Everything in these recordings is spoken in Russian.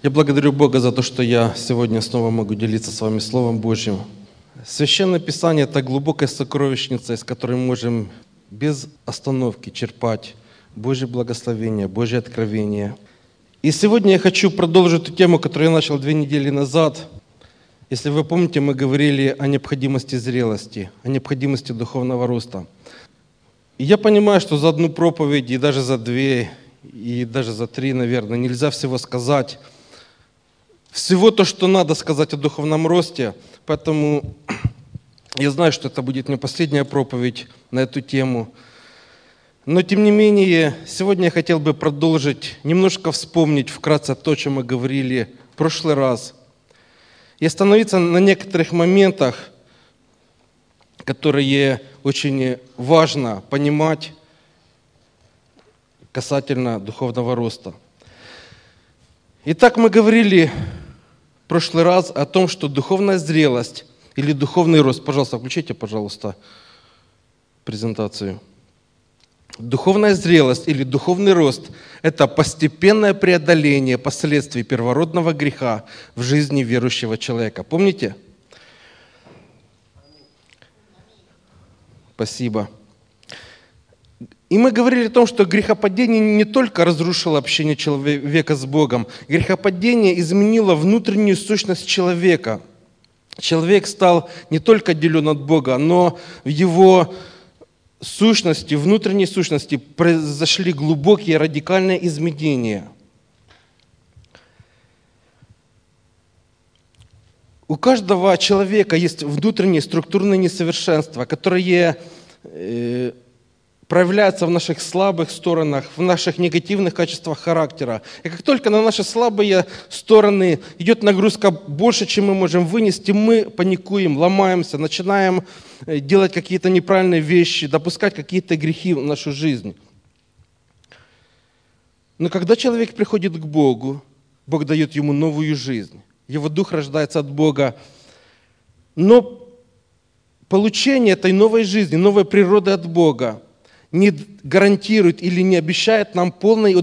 Я благодарю Бога за то, что я сегодня снова могу делиться с вами Словом Божьим. Священное Писание – это глубокая сокровищница, из которой мы можем без остановки черпать Божье благословение, Божье откровение. И сегодня я хочу продолжить ту тему, которую я начал две недели назад. Если вы помните, мы говорили о необходимости зрелости, о необходимости духовного роста. И я понимаю, что за одну проповедь, и даже за две, и даже за три, наверное, нельзя всего сказать. Всего то, что надо сказать о духовном росте. Поэтому я знаю, что это будет не последняя проповедь на эту тему. Но тем не менее, сегодня я хотел бы продолжить, немножко вспомнить вкратце то, о чем мы говорили в прошлый раз. И остановиться на некоторых моментах, которые очень важно понимать касательно духовного роста. Итак, мы говорили в прошлый раз о том, что духовная зрелость или духовный рост, пожалуйста, включите, пожалуйста, презентацию. Духовная зрелость или духовный рост – это постепенное преодоление последствий первородного греха в жизни верующего человека. Помните? Спасибо. И мы говорили о том, что грехопадение не только разрушило общение человека с Богом, грехопадение изменило внутреннюю сущность человека. Человек стал не только отделен от Бога, но в его сущности, внутренней сущности произошли глубокие радикальные изменения. У каждого человека есть внутренние структурные несовершенства, которые э, проявляется в наших слабых сторонах, в наших негативных качествах характера. И как только на наши слабые стороны идет нагрузка больше, чем мы можем вынести, мы паникуем, ломаемся, начинаем э, делать какие-то неправильные вещи, допускать какие-то грехи в нашу жизнь. Но когда человек приходит к Богу, Бог дает ему новую жизнь. Его дух рождается от Бога. Но получение этой новой жизни, новой природы от Бога не гарантирует или не обещает нам полное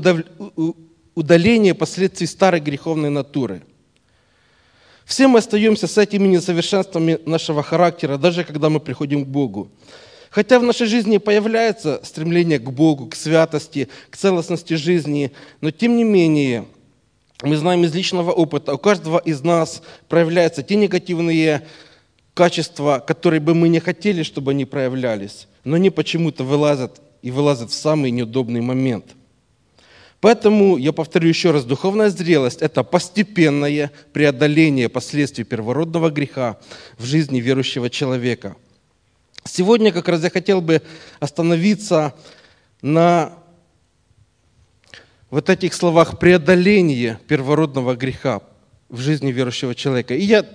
удаление последствий старой греховной натуры. Все мы остаемся с этими несовершенствами нашего характера, даже когда мы приходим к Богу. Хотя в нашей жизни появляется стремление к Богу, к святости, к целостности жизни, но тем не менее, мы знаем из личного опыта, у каждого из нас проявляются те негативные качества, которые бы мы не хотели, чтобы они проявлялись но они почему-то вылазят и вылазят в самый неудобный момент. Поэтому, я повторю еще раз, духовная зрелость – это постепенное преодоление последствий первородного греха в жизни верующего человека. Сегодня как раз я хотел бы остановиться на вот этих словах преодоление первородного греха в жизни верующего человека. И я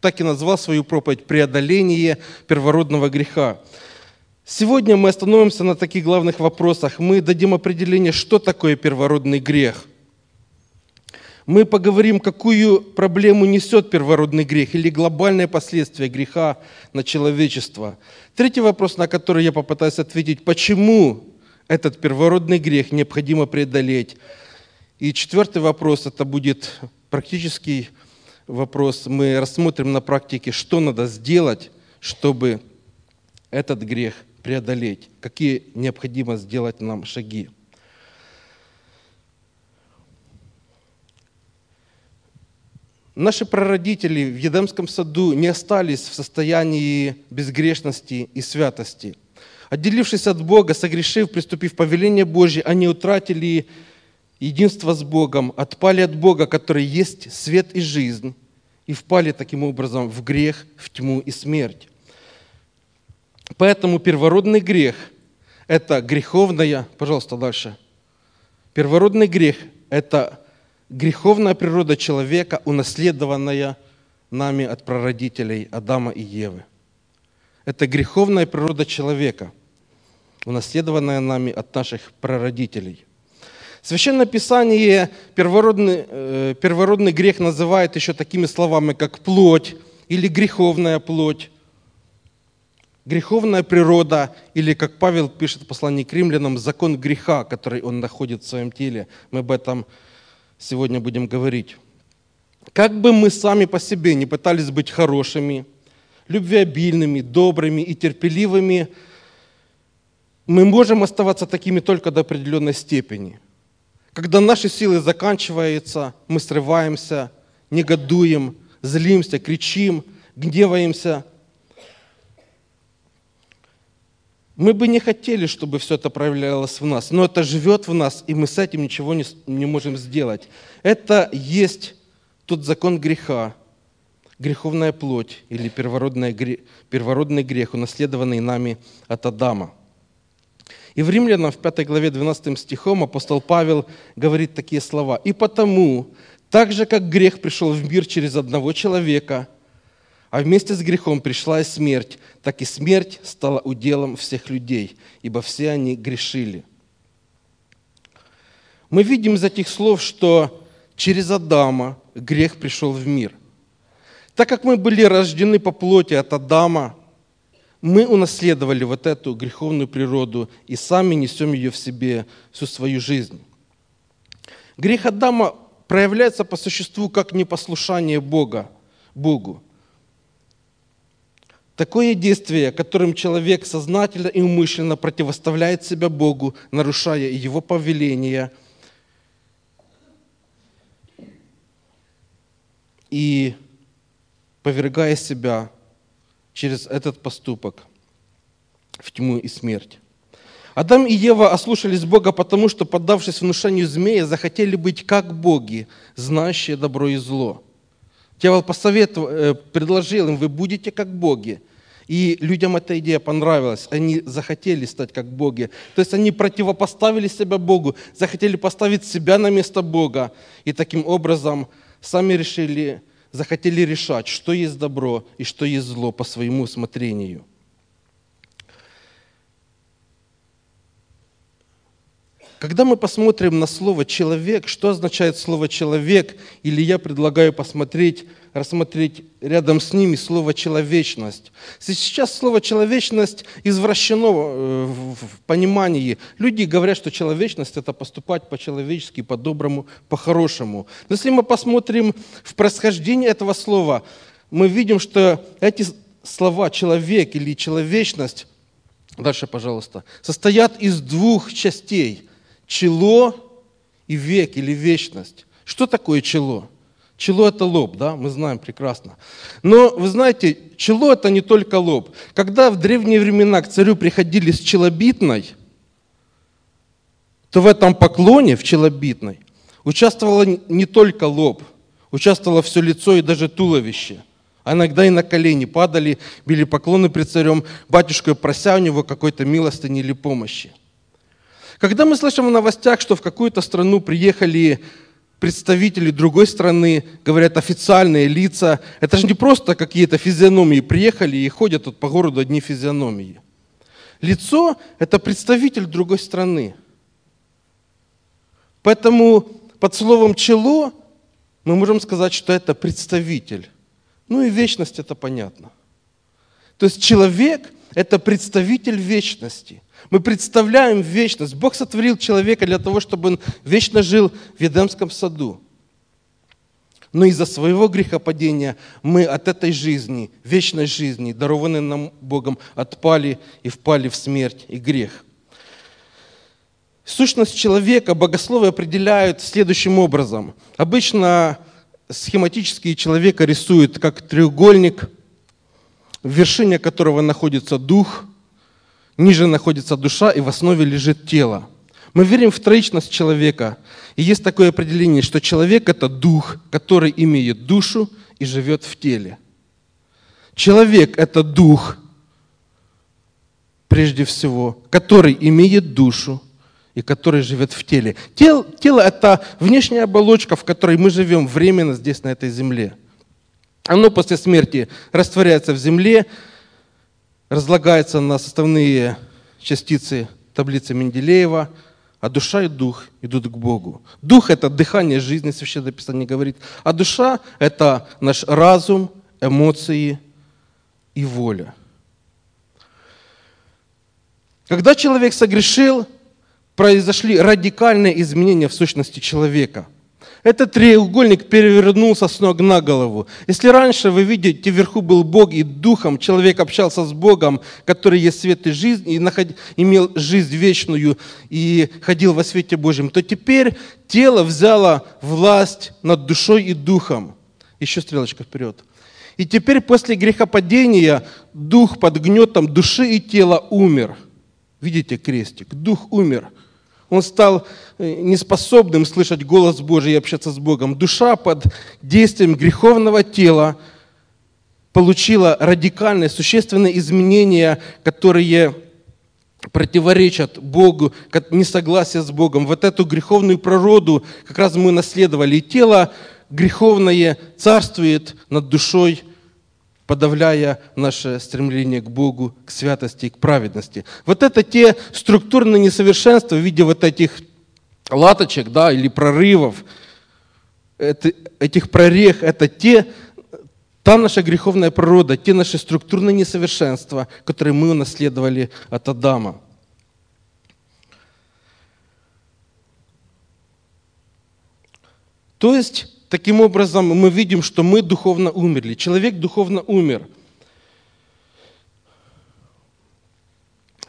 так и назвал свою проповедь «Преодоление первородного греха». Сегодня мы остановимся на таких главных вопросах. Мы дадим определение, что такое первородный грех. Мы поговорим, какую проблему несет первородный грех или глобальные последствия греха на человечество. Третий вопрос, на который я попытаюсь ответить, почему этот первородный грех необходимо преодолеть. И четвертый вопрос, это будет практический вопрос. Мы рассмотрим на практике, что надо сделать, чтобы этот грех преодолеть, какие необходимо сделать нам шаги. Наши прародители в Едемском саду не остались в состоянии безгрешности и святости. Отделившись от Бога, согрешив, приступив повеление Божье, они утратили единство с Богом, отпали от Бога, который есть свет и жизнь, и впали таким образом в грех, в тьму и смерть. Поэтому первородный грех – это греховная, пожалуйста, дальше. Первородный грех – это греховная природа человека, унаследованная нами от прародителей Адама и Евы. Это греховная природа человека, унаследованная нами от наших прародителей. Священное Писание первородный, э, первородный грех называет еще такими словами, как плоть или греховная плоть, греховная природа, или, как Павел пишет в послании к римлянам, закон греха, который он находит в своем теле. Мы об этом сегодня будем говорить. Как бы мы сами по себе не пытались быть хорошими, любвеобильными, добрыми и терпеливыми, мы можем оставаться такими только до определенной степени. Когда наши силы заканчиваются, мы срываемся, негодуем, злимся, кричим, гневаемся. Мы бы не хотели, чтобы все это проявлялось в нас, но это живет в нас, и мы с этим ничего не, не можем сделать. Это есть тот закон греха, греховная плоть или первородный грех, унаследованный нами от Адама. И в Римлянам в 5 главе 12 стихом апостол Павел говорит такие слова. «И потому, так же, как грех пришел в мир через одного человека, а вместе с грехом пришла и смерть, так и смерть стала уделом всех людей, ибо все они грешили». Мы видим из этих слов, что через Адама грех пришел в мир. Так как мы были рождены по плоти от Адама, мы унаследовали вот эту греховную природу и сами несем ее в себе всю свою жизнь. Грех Адама проявляется по существу как непослушание Бога, Богу. Такое действие, которым человек сознательно и умышленно противоставляет себя Богу, нарушая Его повеления и повергая себя через этот поступок в тьму и смерть. Адам и Ева ослушались Бога, потому что, поддавшись внушению змея, захотели быть как боги, знающие добро и зло. Дьявол посоветовал, э, предложил им, вы будете как боги. И людям эта идея понравилась. Они захотели стать как боги. То есть они противопоставили себя Богу, захотели поставить себя на место Бога. И таким образом сами решили захотели решать, что есть добро и что есть зло по своему усмотрению. Когда мы посмотрим на слово «человек», что означает слово «человек», или я предлагаю посмотреть, рассмотреть рядом с ними слово «человечность». Сейчас слово «человечность» извращено э, в понимании. Люди говорят, что человечность – это поступать по-человечески, по-доброму, по-хорошему. Но если мы посмотрим в происхождение этого слова, мы видим, что эти слова «человек» или «человечность» Дальше, пожалуйста. Состоят из двух частей чело и век или вечность. Что такое чело? Чело – это лоб, да, мы знаем прекрасно. Но, вы знаете, чело – это не только лоб. Когда в древние времена к царю приходили с челобитной, то в этом поклоне, в челобитной, участвовало не только лоб, участвовало все лицо и даже туловище. А иногда и на колени падали, били поклоны пред царем, батюшкой прося у него какой-то милостыни или помощи. Когда мы слышим в новостях, что в какую-то страну приехали представители другой страны, говорят официальные лица, это же не просто какие-то физиономии приехали и ходят тут по городу одни физиономии. Лицо – это представитель другой страны. Поэтому под словом «чело» мы можем сказать, что это представитель. Ну и вечность – это понятно. То есть человек – это представитель вечности – мы представляем вечность. Бог сотворил человека для того, чтобы он вечно жил в Едемском саду. Но из-за своего грехопадения мы от этой жизни, вечной жизни, дарованной нам Богом, отпали и впали в смерть и грех. Сущность человека богословы определяют следующим образом. Обычно схематически человека рисуют как треугольник, в вершине которого находится дух – Ниже находится душа, и в основе лежит тело. Мы верим в троичность человека. И есть такое определение, что человек – это дух, который имеет душу и живет в теле. Человек – это дух, прежде всего, который имеет душу и который живет в теле. Тело, тело – это внешняя оболочка, в которой мы живем временно здесь, на этой земле. Оно после смерти растворяется в земле, разлагается на составные частицы таблицы Менделеева, а душа и дух идут к Богу. Дух – это дыхание жизни, Священное Писание говорит, а душа – это наш разум, эмоции и воля. Когда человек согрешил, произошли радикальные изменения в сущности человека. Этот треугольник перевернулся с ног на голову. Если раньше, вы видите, вверху был Бог и Духом, человек общался с Богом, который есть свет и жизнь, и наход... имел жизнь вечную и ходил во свете Божьем, то теперь тело взяло власть над душой и духом. Еще стрелочка вперед. И теперь после грехопадения дух под гнетом души и тела умер. Видите крестик? Дух умер. Он стал э, неспособным слышать голос Божий и общаться с Богом. Душа под действием греховного тела получила радикальные, существенные изменения, которые противоречат Богу, несогласие с Богом. Вот эту греховную природу как раз мы наследовали. И тело греховное царствует над душой подавляя наше стремление к Богу, к святости и к праведности. Вот это те структурные несовершенства в виде вот этих латочек да, или прорывов, это, этих прорех, это те, та наша греховная природа, те наши структурные несовершенства, которые мы унаследовали от Адама. То есть Таким образом, мы видим, что мы духовно умерли. Человек духовно умер.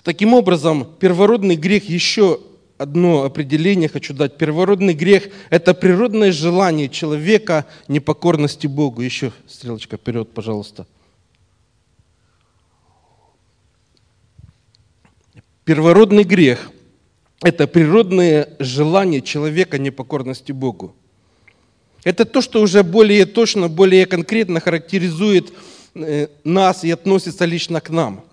Таким образом, первородный грех, еще одно определение хочу дать. Первородный грех – это природное желание человека непокорности Богу. Еще стрелочка вперед, пожалуйста. Первородный грех – это природное желание человека непокорности Богу. Это то, что уже более точно, более конкретно характеризует э, нас и относится лично к нам.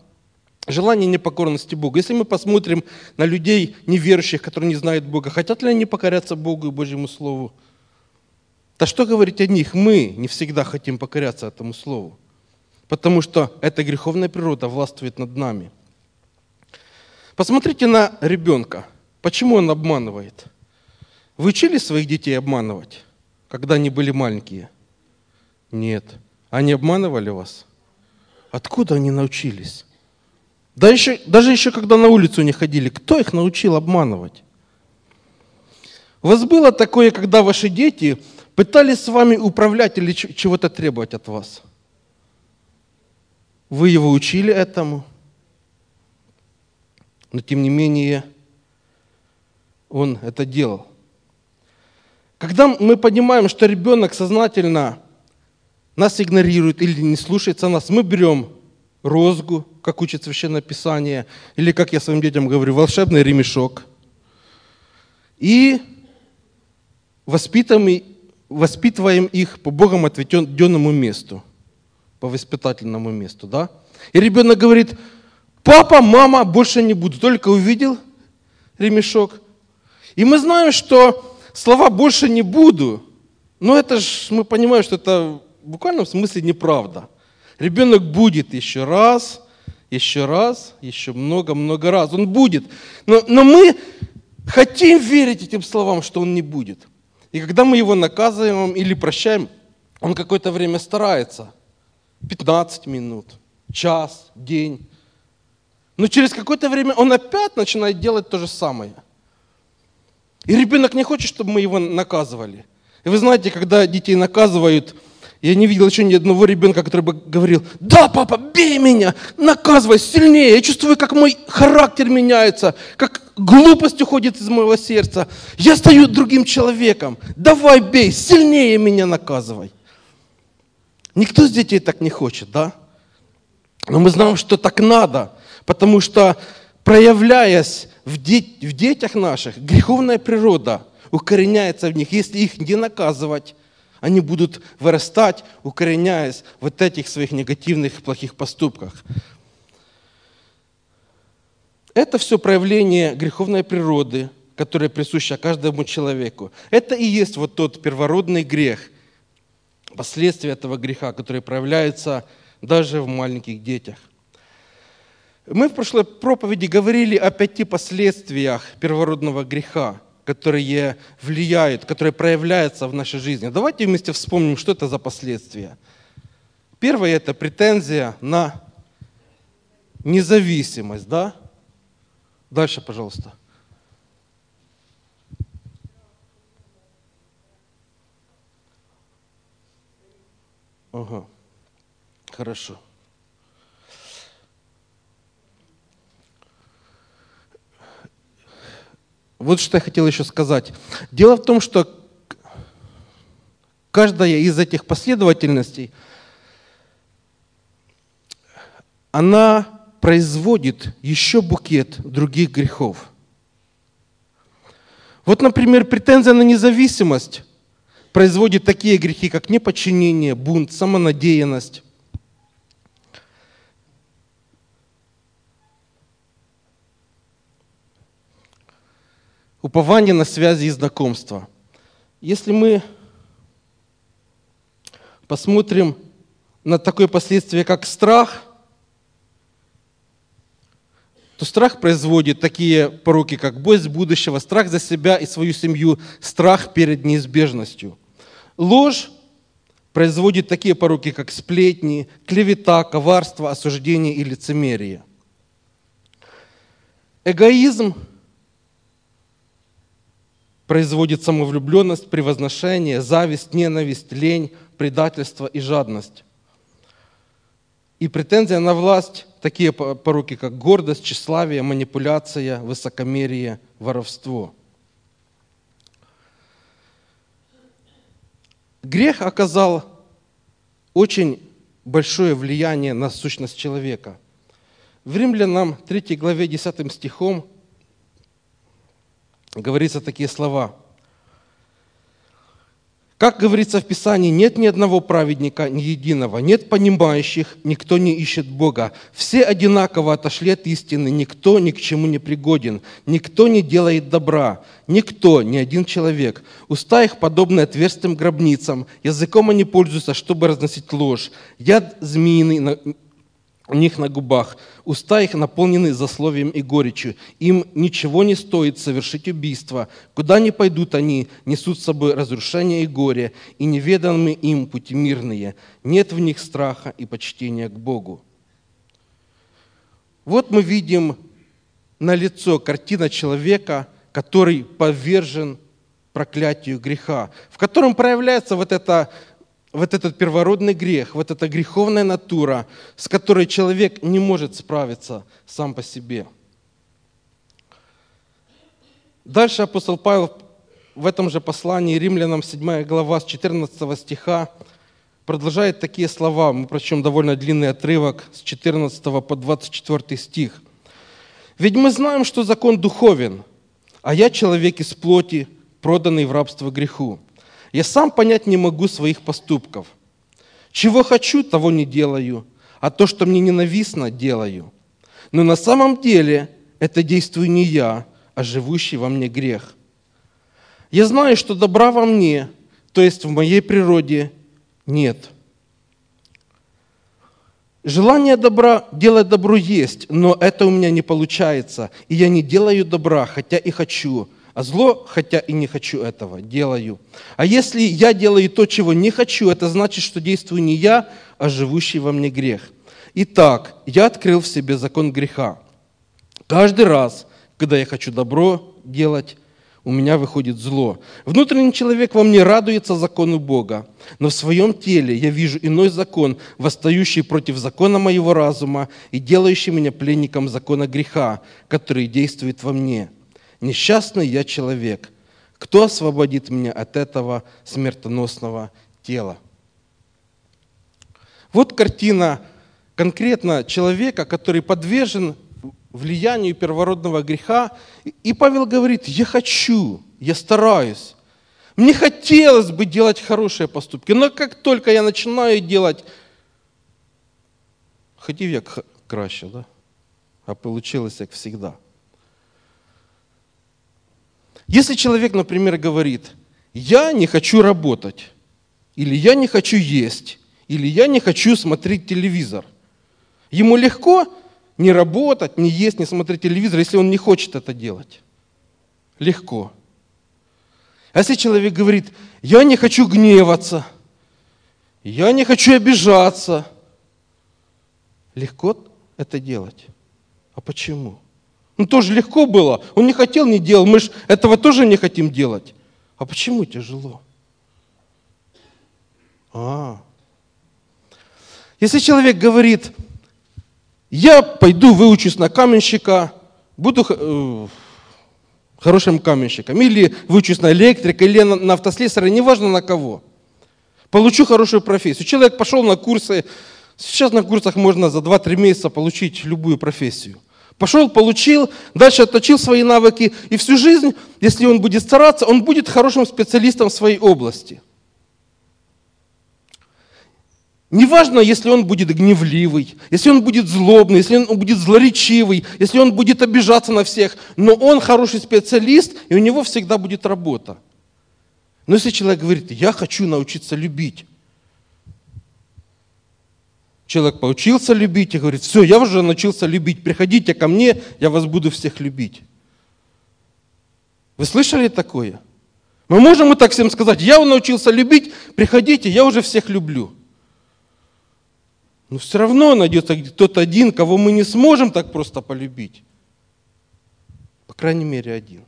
Желание непокорности Богу. Если мы посмотрим на людей неверующих, которые не знают Бога, хотят ли они покоряться Богу и Божьему Слову? Да что говорить о них? Мы не всегда хотим покоряться этому Слову. Потому что эта греховная природа властвует над нами. Посмотрите на ребенка. Почему он обманывает? Вы учили своих детей обманывать? Когда они были маленькие? Нет. Они обманывали вас? Откуда они научились? Да еще, даже еще когда на улицу не ходили, кто их научил обманывать? У вас было такое, когда ваши дети пытались с вами управлять или чего-то требовать от вас? Вы его учили этому, но тем не менее он это делал. Когда мы понимаем, что ребенок сознательно нас игнорирует или не слушается нас, мы берем розгу, как учит Священное Писание, или, как я своим детям говорю, волшебный ремешок, и воспитываем, воспитываем их по Богом отведенному месту, по воспитательному месту. Да? И ребенок говорит, папа, мама, больше не буду, только увидел ремешок. И мы знаем, что слова «больше не буду», но это же мы понимаем, что это в буквальном смысле неправда. Ребенок будет еще раз, еще раз, еще много-много раз. Он будет. Но, но мы хотим верить этим словам, что он не будет. И когда мы его наказываем или прощаем, он какое-то время старается. 15 минут, час, день. Но через какое-то время он опять начинает делать то же самое – и ребенок не хочет, чтобы мы его наказывали. И вы знаете, когда детей наказывают, я не видел еще ни одного ребенка, который бы говорил, да, папа, бей меня, наказывай сильнее. Я чувствую, как мой характер меняется, как глупость уходит из моего сердца. Я стою другим человеком. Давай бей, сильнее меня наказывай. Никто из детей так не хочет, да? Но мы знаем, что так надо, потому что проявляясь в, де- в детях наших, греховная природа укореняется в них. Если их не наказывать, они будут вырастать, укореняясь в вот этих своих негативных, плохих поступках. Это все проявление греховной природы, которая присуща каждому человеку. Это и есть вот тот первородный грех, последствия этого греха, которые проявляются даже в маленьких детях. Мы в прошлой проповеди говорили о пяти последствиях первородного греха, которые влияют, которые проявляются в нашей жизни. Давайте вместе вспомним, что это за последствия. Первое – это претензия на независимость, да? Дальше, пожалуйста. Ага. Хорошо. Вот что я хотел еще сказать. Дело в том, что каждая из этих последовательностей, она производит еще букет других грехов. Вот, например, претензия на независимость производит такие грехи, как неподчинение, бунт, самонадеянность. Упование на связи и знакомства. Если мы посмотрим на такое последствие, как страх, то страх производит такие пороки, как боязнь будущего, страх за себя и свою семью, страх перед неизбежностью. Ложь производит такие пороки, как сплетни, клевета, коварство, осуждение и лицемерие. Эгоизм производит самовлюбленность, превозношение, зависть, ненависть, лень, предательство и жадность. И претензия на власть – такие пороки, как гордость, тщеславие, манипуляция, высокомерие, воровство. Грех оказал очень большое влияние на сущность человека. В Римлянам 3 главе 10 стихом говорится такие слова. Как говорится в Писании, нет ни одного праведника, ни единого, нет понимающих, никто не ищет Бога. Все одинаково отошли от истины, никто ни к чему не пригоден, никто не делает добра, никто, ни один человек. Уста их подобны отверстым гробницам, языком они пользуются, чтобы разносить ложь. Яд змеиный у них на губах. Уста их наполнены засловием и горечью. Им ничего не стоит совершить убийство. Куда ни пойдут они, несут с собой разрушение и горе, и неведомы им пути мирные. Нет в них страха и почтения к Богу. Вот мы видим на лицо картина человека, который повержен проклятию греха, в котором проявляется вот это вот этот первородный грех, вот эта греховная натура, с которой человек не может справиться сам по себе. Дальше апостол Павел в этом же послании римлянам 7 глава с 14 стиха продолжает такие слова, мы прочтем довольно длинный отрывок с 14 по 24 стих. «Ведь мы знаем, что закон духовен, а я человек из плоти, проданный в рабство греху. Я сам понять не могу своих поступков. Чего хочу, того не делаю, а то, что мне ненавистно, делаю. Но на самом деле это действую не я, а живущий во мне грех. Я знаю, что добра во мне, то есть в моей природе, нет. Желание добра, делать добро есть, но это у меня не получается, и я не делаю добра, хотя и хочу – а зло, хотя и не хочу этого, делаю. А если я делаю то, чего не хочу, это значит, что действую не я, а живущий во мне грех. Итак, я открыл в себе закон греха. Каждый раз, когда я хочу добро делать, у меня выходит зло. Внутренний человек во мне радуется закону Бога, но в своем теле я вижу иной закон, восстающий против закона моего разума и делающий меня пленником закона греха, который действует во мне. Несчастный я человек. Кто освободит меня от этого смертоносного тела? Вот картина конкретно человека, который подвержен влиянию первородного греха. И Павел говорит, я хочу, я стараюсь. Мне хотелось бы делать хорошие поступки, но как только я начинаю делать, хотів як краще, да? а получилось как всегда – если человек, например, говорит, я не хочу работать, или я не хочу есть, или я не хочу смотреть телевизор, ему легко не работать, не есть, не смотреть телевизор, если он не хочет это делать. Легко. А если человек говорит, я не хочу гневаться, я не хочу обижаться, легко это делать. А почему? Ну тоже легко было. Он не хотел, не делал. Мы же этого тоже не хотим делать. А почему тяжело? А, Если человек говорит, я пойду выучусь на каменщика, буду э, хорошим каменщиком, или выучусь на электрика, или на, на автослесаря, неважно на кого. Получу хорошую профессию. Человек пошел на курсы, сейчас на курсах можно за 2-3 месяца получить любую профессию. Пошел, получил, дальше отточил свои навыки, и всю жизнь, если он будет стараться, он будет хорошим специалистом в своей области – Неважно, если он будет гневливый, если он будет злобный, если он будет злоречивый, если он будет обижаться на всех, но он хороший специалист, и у него всегда будет работа. Но если человек говорит, я хочу научиться любить, человек поучился любить и говорит, все, я уже научился любить, приходите ко мне, я вас буду всех любить. Вы слышали такое? Мы можем и так всем сказать, я научился любить, приходите, я уже всех люблю. Но все равно найдется тот один, кого мы не сможем так просто полюбить. По крайней мере, один.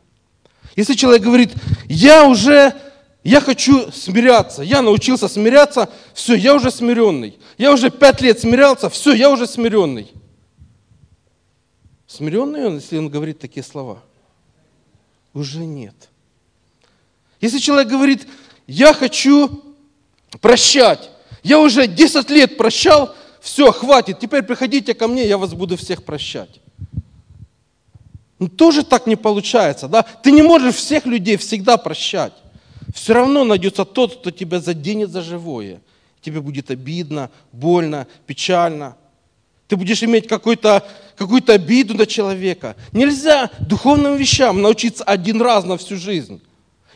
Если человек говорит, я уже, я хочу смиряться, я научился смиряться, все, я уже смиренный. Я уже пять лет смирялся, все, я уже смиренный. Смиренный он, если он говорит такие слова? Уже нет. Если человек говорит, я хочу прощать, я уже 10 лет прощал, все, хватит, теперь приходите ко мне, я вас буду всех прощать. Ну, тоже так не получается, да? Ты не можешь всех людей всегда прощать. Все равно найдется тот, кто тебя заденет за живое. Тебе будет обидно, больно, печально. Ты будешь иметь какую-то какую обиду на человека. Нельзя духовным вещам научиться один раз на всю жизнь.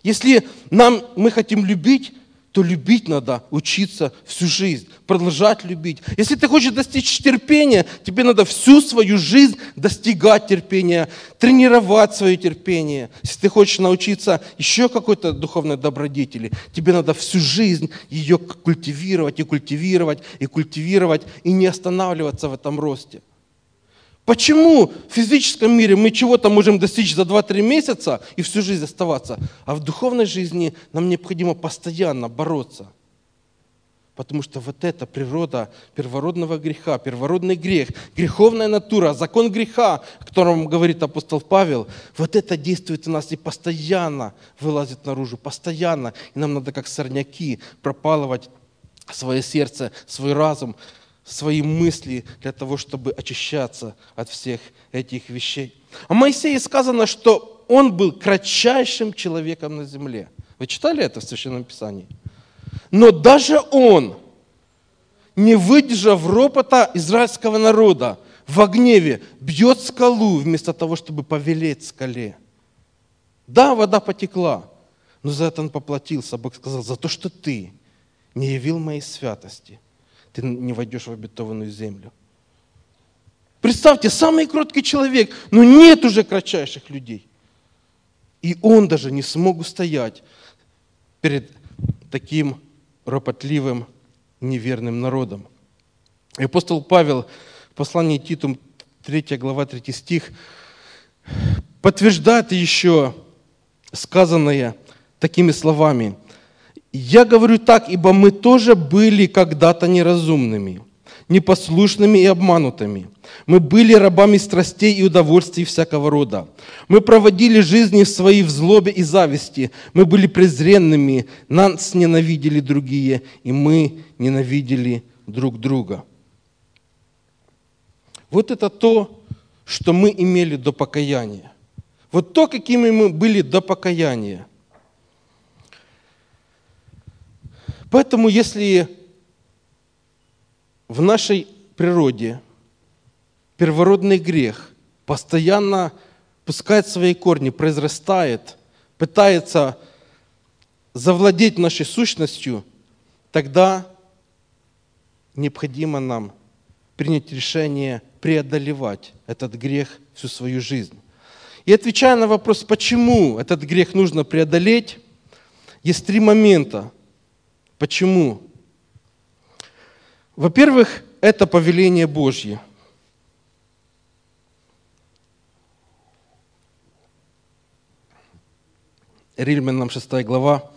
Если нам, мы хотим любить, то любить надо, учиться всю жизнь, продолжать любить. Если ты хочешь достичь терпения, тебе надо всю свою жизнь достигать терпения, тренировать свое терпение. Если ты хочешь научиться еще какой-то духовной добродетели, тебе надо всю жизнь ее культивировать и культивировать и культивировать и не останавливаться в этом росте. Почему в физическом мире мы чего-то можем достичь за 2-3 месяца и всю жизнь оставаться, а в духовной жизни нам необходимо постоянно бороться? Потому что вот эта природа первородного греха, первородный грех, греховная натура, закон греха, о котором говорит апостол Павел, вот это действует в нас и постоянно вылазит наружу, постоянно. И нам надо как сорняки пропалывать свое сердце, свой разум, свои мысли для того, чтобы очищаться от всех этих вещей. О Моисее сказано, что он был кратчайшим человеком на земле. Вы читали это в Священном Писании? Но даже он, не выдержав ропота израильского народа, в гневе бьет скалу вместо того, чтобы повелеть скале. Да, вода потекла, но за это он поплатился. Бог сказал, за то, что ты не явил моей святости – ты не войдешь в обетованную землю. Представьте, самый кроткий человек, но нет уже кратчайших людей. И он даже не смог устоять перед таким ропотливым, неверным народом. И апостол Павел в послании Титум, 3 глава, 3 стих, подтверждает еще сказанное такими словами – я говорю так, ибо мы тоже были когда-то неразумными, непослушными и обманутыми. Мы были рабами страстей и удовольствий всякого рода. Мы проводили жизни свои в злобе и зависти. Мы были презренными, нас ненавидели другие, и мы ненавидели друг друга. Вот это то, что мы имели до покаяния. Вот то, какими мы были до покаяния – Поэтому если в нашей природе первородный грех постоянно пускает свои корни, произрастает, пытается завладеть нашей сущностью, тогда необходимо нам принять решение преодолевать этот грех всю свою жизнь. И отвечая на вопрос, почему этот грех нужно преодолеть, есть три момента, Почему? Во-первых, это повеление Божье. Рильманам 6 глава,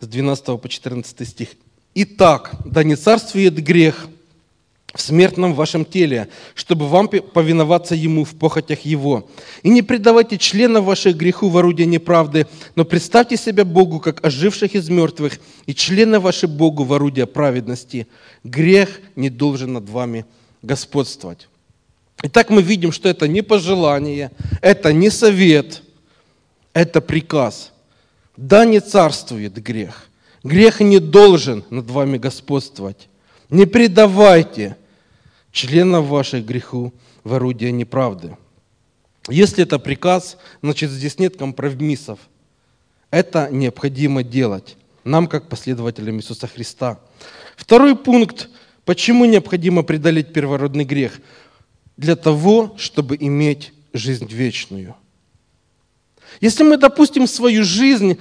с 12 по 14 стих. «Итак, да не царствует грех в смертном вашем теле, чтобы вам повиноваться Ему в похотях Его. И не предавайте членов ваших греху в орудие неправды, но представьте себя Богу, как оживших из мертвых, и члены ваши Богу в орудие праведности. Грех не должен над вами господствовать. Итак, мы видим, что это не пожелание, это не совет, это приказ. Да, не царствует грех. Грех не должен над вами господствовать. Не предавайте членов ваших греху в орудие неправды. Если это приказ, значит здесь нет компромиссов. Это необходимо делать нам, как последователям Иисуса Христа. Второй пункт. Почему необходимо преодолеть первородный грех? Для того, чтобы иметь жизнь вечную. Если мы допустим свою жизнь,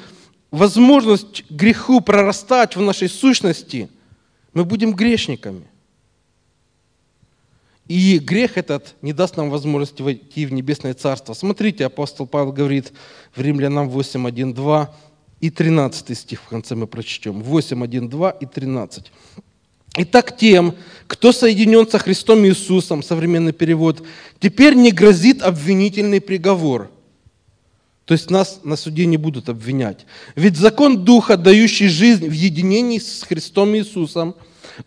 возможность греху прорастать в нашей сущности, мы будем грешниками. И грех этот не даст нам возможности войти в небесное царство. Смотрите, апостол Павел говорит в Римлянам 8, 1, 2 и 13 стих в конце мы прочтем. 8, 1, 2 и 13. Итак, тем, кто соединен со Христом Иисусом, современный перевод, теперь не грозит обвинительный приговор. То есть нас на суде не будут обвинять. Ведь закон Духа, дающий жизнь в единении с Христом Иисусом,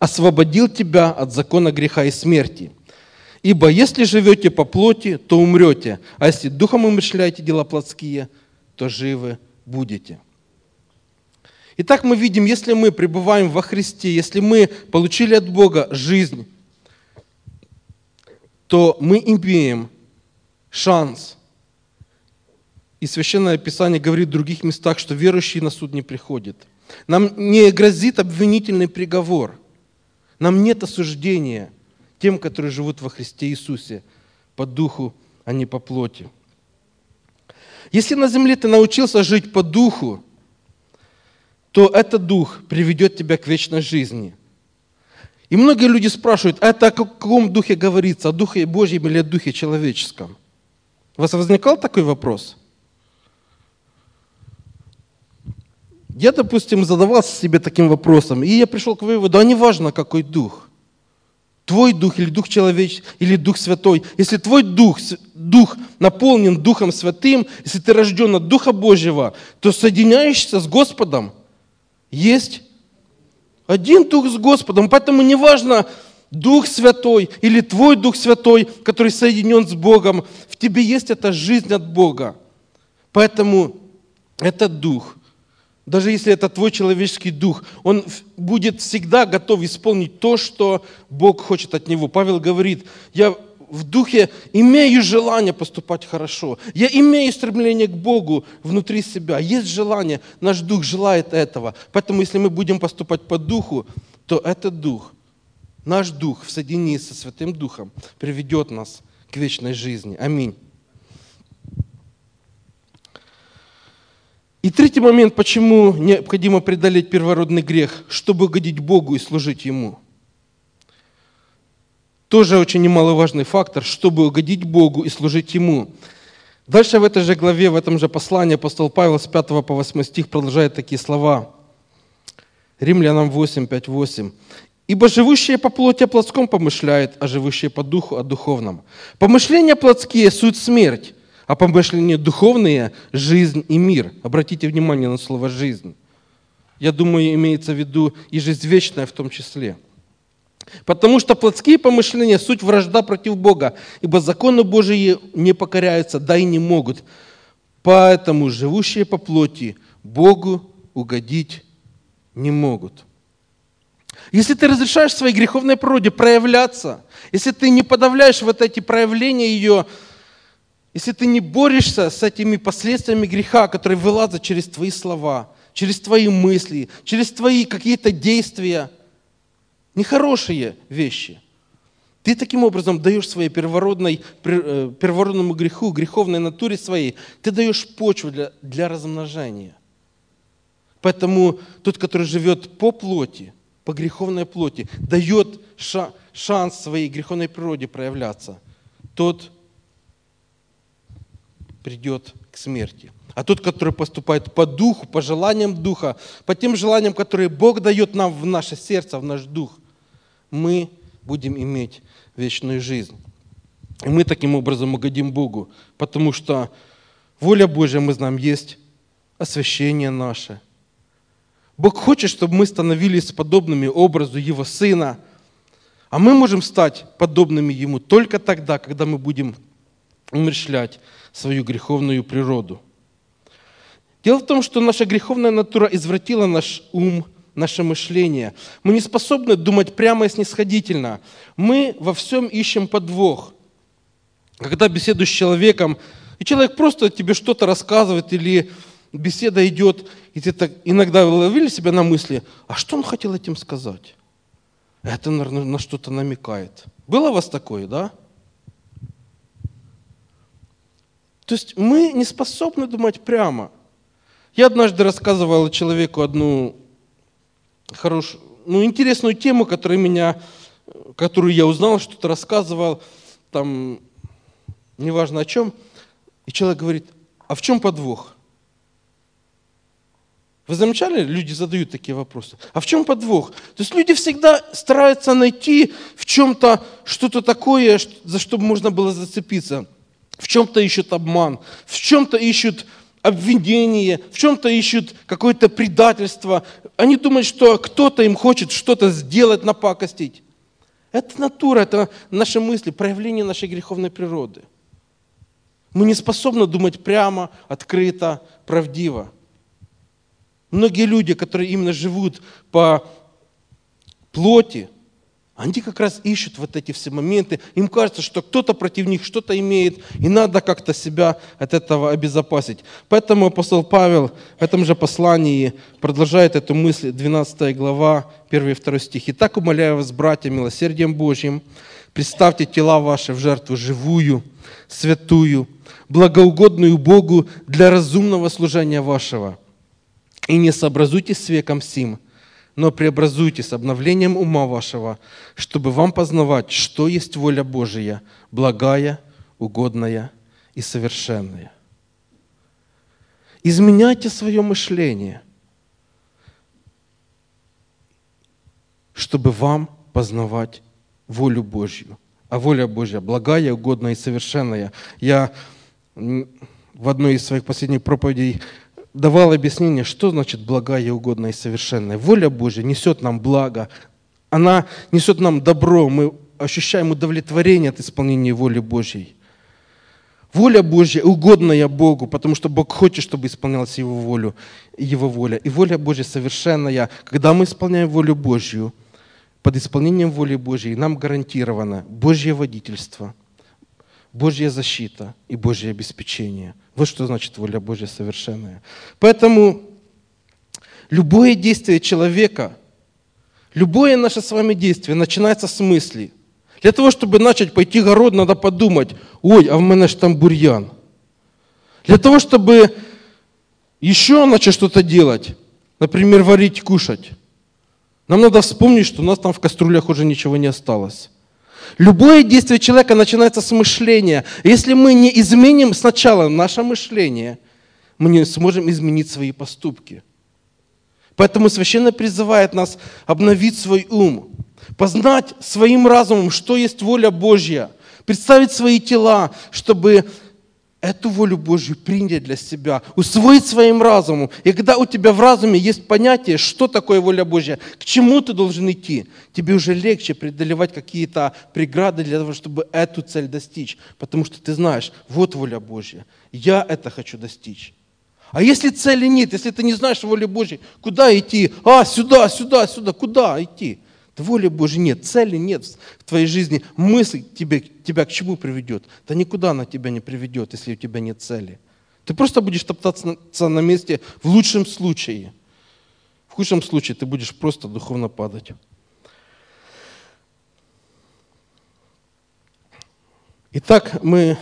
освободил тебя от закона греха и смерти – Ибо если живете по плоти, то умрете, а если духом умышляете дела плотские, то живы будете. Итак, мы видим, если мы пребываем во Христе, если мы получили от Бога жизнь, то мы имеем шанс. И Священное Писание говорит в других местах, что верующий на суд не приходит. Нам не грозит обвинительный приговор. Нам нет осуждения – тем, которые живут во Христе Иисусе, по духу, а не по плоти. Если на земле ты научился жить по духу, то этот дух приведет тебя к вечной жизни. И многие люди спрашивают, а это о каком духе говорится, о духе Божьем или о духе человеческом? У вас возникал такой вопрос? Я, допустим, задавался себе таким вопросом, и я пришел к выводу, а не важно, какой дух твой дух или дух человеческий, или дух святой, если твой дух, дух наполнен Духом Святым, если ты рожден от Духа Божьего, то соединяешься с Господом. Есть один Дух с Господом, поэтому неважно, Дух Святой или твой Дух Святой, который соединен с Богом, в тебе есть эта жизнь от Бога. Поэтому этот Дух даже если это твой человеческий дух, он будет всегда готов исполнить то, что Бог хочет от него. Павел говорит, я в духе имею желание поступать хорошо. Я имею стремление к Богу внутри себя. Есть желание, наш дух желает этого. Поэтому если мы будем поступать по духу, то этот дух, наш дух в соединении со Святым Духом приведет нас к вечной жизни. Аминь. И третий момент, почему необходимо преодолеть первородный грех, чтобы угодить Богу и служить Ему. Тоже очень немаловажный фактор, чтобы угодить Богу и служить Ему. Дальше в этой же главе, в этом же послании апостол Павел с 5 по 8 стих продолжает такие слова. Римлянам 8, 5, 8. «Ибо живущие по плоти о плотском помышляют, а живущие по духу о духовном. Помышления плотские – суть смерть, а помышления духовные – жизнь и мир. Обратите внимание на слово «жизнь». Я думаю, имеется в виду и жизнь вечная в том числе. Потому что плотские помышления – суть вражда против Бога, ибо законы Божии не покоряются, да и не могут. Поэтому живущие по плоти Богу угодить не могут. Если ты разрешаешь своей греховной природе проявляться, если ты не подавляешь вот эти проявления ее, если ты не борешься с этими последствиями греха, которые вылазят через твои слова, через твои мысли, через твои какие-то действия, нехорошие вещи, ты таким образом даешь своей первородной, э, первородному греху, греховной натуре своей, ты даешь почву для, для размножения. Поэтому тот, который живет по плоти, по греховной плоти, дает шанс своей греховной природе проявляться. Тот придет к смерти. А тот, который поступает по духу, по желаниям духа, по тем желаниям, которые Бог дает нам в наше сердце, в наш дух, мы будем иметь вечную жизнь. И мы таким образом угодим Богу, потому что воля Божья, мы знаем, есть освящение наше. Бог хочет, чтобы мы становились подобными образу Его Сына, а мы можем стать подобными Ему только тогда, когда мы будем умершлять свою греховную природу. Дело в том, что наша греховная натура извратила наш ум, наше мышление. Мы не способны думать прямо и снисходительно. Мы во всем ищем подвох. Когда беседуешь с человеком, и человек просто тебе что-то рассказывает, или беседа идет, и ты так иногда ловили себя на мысли, а что он хотел этим сказать? Это, на что-то намекает. Было у вас такое, да? То есть мы не способны думать прямо. Я однажды рассказывал человеку одну хорошую, ну, интересную тему, которая меня, которую я узнал, что-то рассказывал, там, неважно о чем. И человек говорит, а в чем подвох? Вы замечали, люди задают такие вопросы. А в чем подвох? То есть люди всегда стараются найти в чем-то что-то такое, за что можно было зацепиться. В чем-то ищут обман, в чем-то ищут обвинение, в чем-то ищут какое-то предательство. Они думают, что кто-то им хочет что-то сделать, напакостить. Это натура, это наши мысли, проявление нашей греховной природы. Мы не способны думать прямо, открыто, правдиво. Многие люди, которые именно живут по плоти, они как раз ищут вот эти все моменты. Им кажется, что кто-то против них что-то имеет, и надо как-то себя от этого обезопасить. Поэтому апостол Павел в этом же послании продолжает эту мысль, 12 глава, 1 и 2 стих. «Итак, умоляю вас, братья, милосердием Божьим, представьте тела ваши в жертву живую, святую, благоугодную Богу для разумного служения вашего. И не сообразуйтесь с веком сим, но преобразуйтесь обновлением ума вашего, чтобы вам познавать, что есть воля Божия, благая, угодная и совершенная. Изменяйте свое мышление, чтобы вам познавать волю Божью. А воля Божья благая, угодная и совершенная. Я в одной из своих последних проповедей давал объяснение, что значит благая, угодная и совершенная. Воля Божья несет нам благо, она несет нам добро, мы ощущаем удовлетворение от исполнения воли Божьей. Воля Божья угодная Богу, потому что Бог хочет, чтобы исполнялась Его волю, Его воля. И воля Божья совершенная. Когда мы исполняем волю Божью, под исполнением воли Божьей нам гарантировано Божье водительство, Божья защита и Божье обеспечение – вот что значит воля Божья совершенная. Поэтому любое действие человека, любое наше с вами действие начинается с мысли. Для того, чтобы начать пойти город, надо подумать, ой, а в мене ж там бурьян. Для того, чтобы еще начать что-то делать, например, варить, кушать, нам надо вспомнить, что у нас там в кастрюлях уже ничего не осталось. Любое действие человека начинается с мышления. Если мы не изменим сначала наше мышление, мы не сможем изменить свои поступки. Поэтому священно призывает нас обновить свой ум, познать своим разумом, что есть воля Божья, представить свои тела, чтобы эту волю Божью принять для себя, усвоить своим разумом. И когда у тебя в разуме есть понятие, что такое воля Божья, к чему ты должен идти, тебе уже легче преодолевать какие-то преграды для того, чтобы эту цель достичь. Потому что ты знаешь, вот воля Божья, я это хочу достичь. А если цели нет, если ты не знаешь воли Божьей, куда идти? А, сюда, сюда, сюда, куда идти? Воли Божьей нет, цели нет в твоей жизни. Мысль тебе, тебя к чему приведет? Да никуда она тебя не приведет, если у тебя нет цели. Ты просто будешь топтаться на месте в лучшем случае. В худшем случае ты будешь просто духовно падать. Итак, мы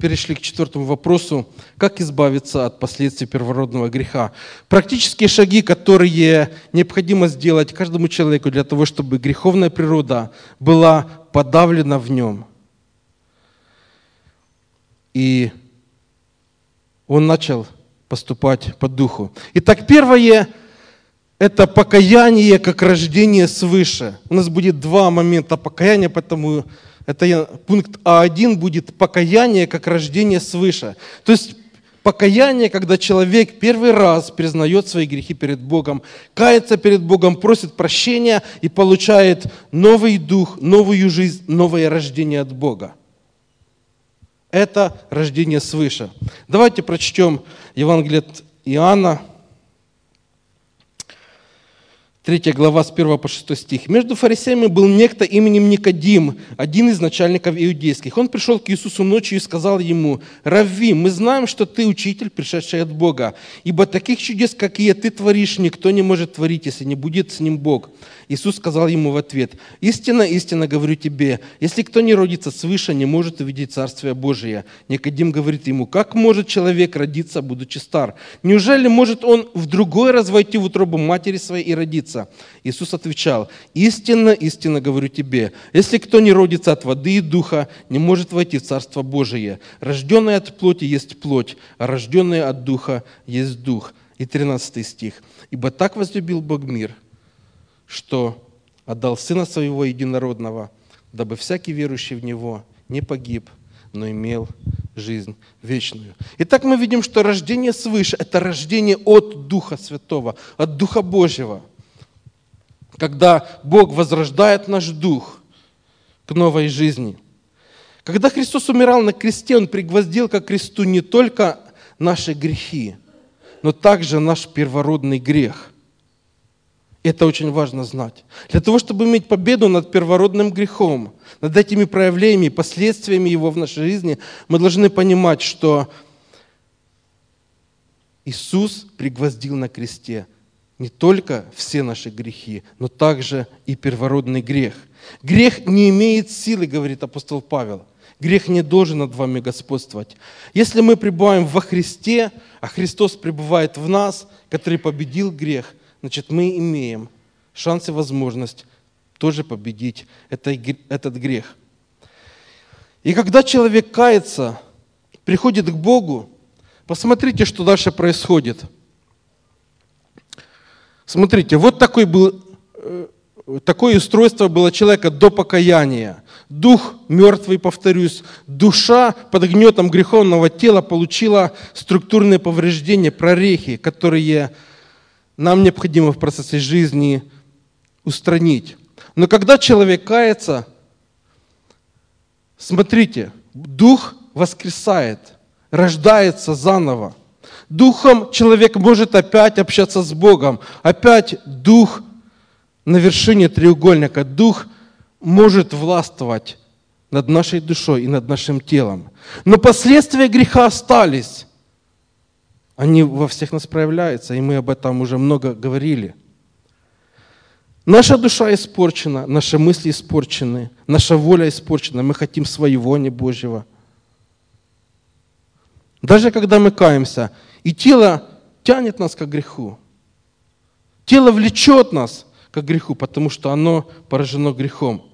перешли к четвертому вопросу, как избавиться от последствий первородного греха. Практические шаги, которые необходимо сделать каждому человеку для того, чтобы греховная природа была подавлена в нем. И он начал поступать по духу. Итак, первое, это покаяние как рождение свыше. У нас будет два момента покаяния, поэтому это пункт А1 будет покаяние как рождение свыше. То есть покаяние, когда человек первый раз признает свои грехи перед Богом, кается перед Богом, просит прощения и получает новый дух, новую жизнь, новое рождение от Бога. Это рождение свыше. Давайте прочтем Евангелие от Иоанна, 3 глава с 1 по 6 стих. «Между фарисеями был некто именем Никодим, один из начальников иудейских. Он пришел к Иисусу ночью и сказал ему, «Равви, мы знаем, что ты учитель, пришедший от Бога, ибо таких чудес, какие ты творишь, никто не может творить, если не будет с ним Бог». Иисус сказал ему в ответ, «Истинно, истинно говорю тебе, если кто не родится свыше, не может увидеть Царствие Божие». Никодим говорит ему, «Как может человек родиться, будучи стар? Неужели может он в другой раз войти в утробу матери своей и родиться?» Иисус отвечал, «Истинно, истинно говорю тебе, если кто не родится от воды и духа, не может войти в Царство Божие. Рожденный от плоти есть плоть, а рожденный от духа есть дух». И 13 стих. «Ибо так возлюбил Бог мир, что отдал Сына Своего Единородного, дабы всякий верующий в Него не погиб, но имел жизнь вечную. Итак, мы видим, что рождение свыше – это рождение от Духа Святого, от Духа Божьего. Когда Бог возрождает наш дух к новой жизни. Когда Христос умирал на кресте, Он пригвоздил к кресту не только наши грехи, но также наш первородный грех – это очень важно знать. Для того, чтобы иметь победу над первородным грехом, над этими проявлениями, последствиями его в нашей жизни, мы должны понимать, что Иисус пригвоздил на кресте не только все наши грехи, но также и первородный грех. Грех не имеет силы, говорит апостол Павел. Грех не должен над вами господствовать. Если мы пребываем во Христе, а Христос пребывает в нас, который победил грех, значит, мы имеем шанс и возможность тоже победить этот грех. И когда человек кается, приходит к Богу, посмотрите, что дальше происходит. Смотрите, вот такой был, э, такое устройство было человека до покаяния. Дух мертвый, повторюсь, душа под гнетом греховного тела получила структурные повреждения, прорехи, которые нам необходимо в процессе жизни устранить. Но когда человек кается, смотрите, дух воскресает, рождается заново. Духом человек может опять общаться с Богом. Опять дух на вершине треугольника. Дух может властвовать над нашей душой и над нашим телом. Но последствия греха остались они во всех нас проявляются, и мы об этом уже много говорили. Наша душа испорчена, наши мысли испорчены, наша воля испорчена, мы хотим своего, не Божьего. Даже когда мы каемся, и тело тянет нас к греху. Тело влечет нас к греху, потому что оно поражено грехом.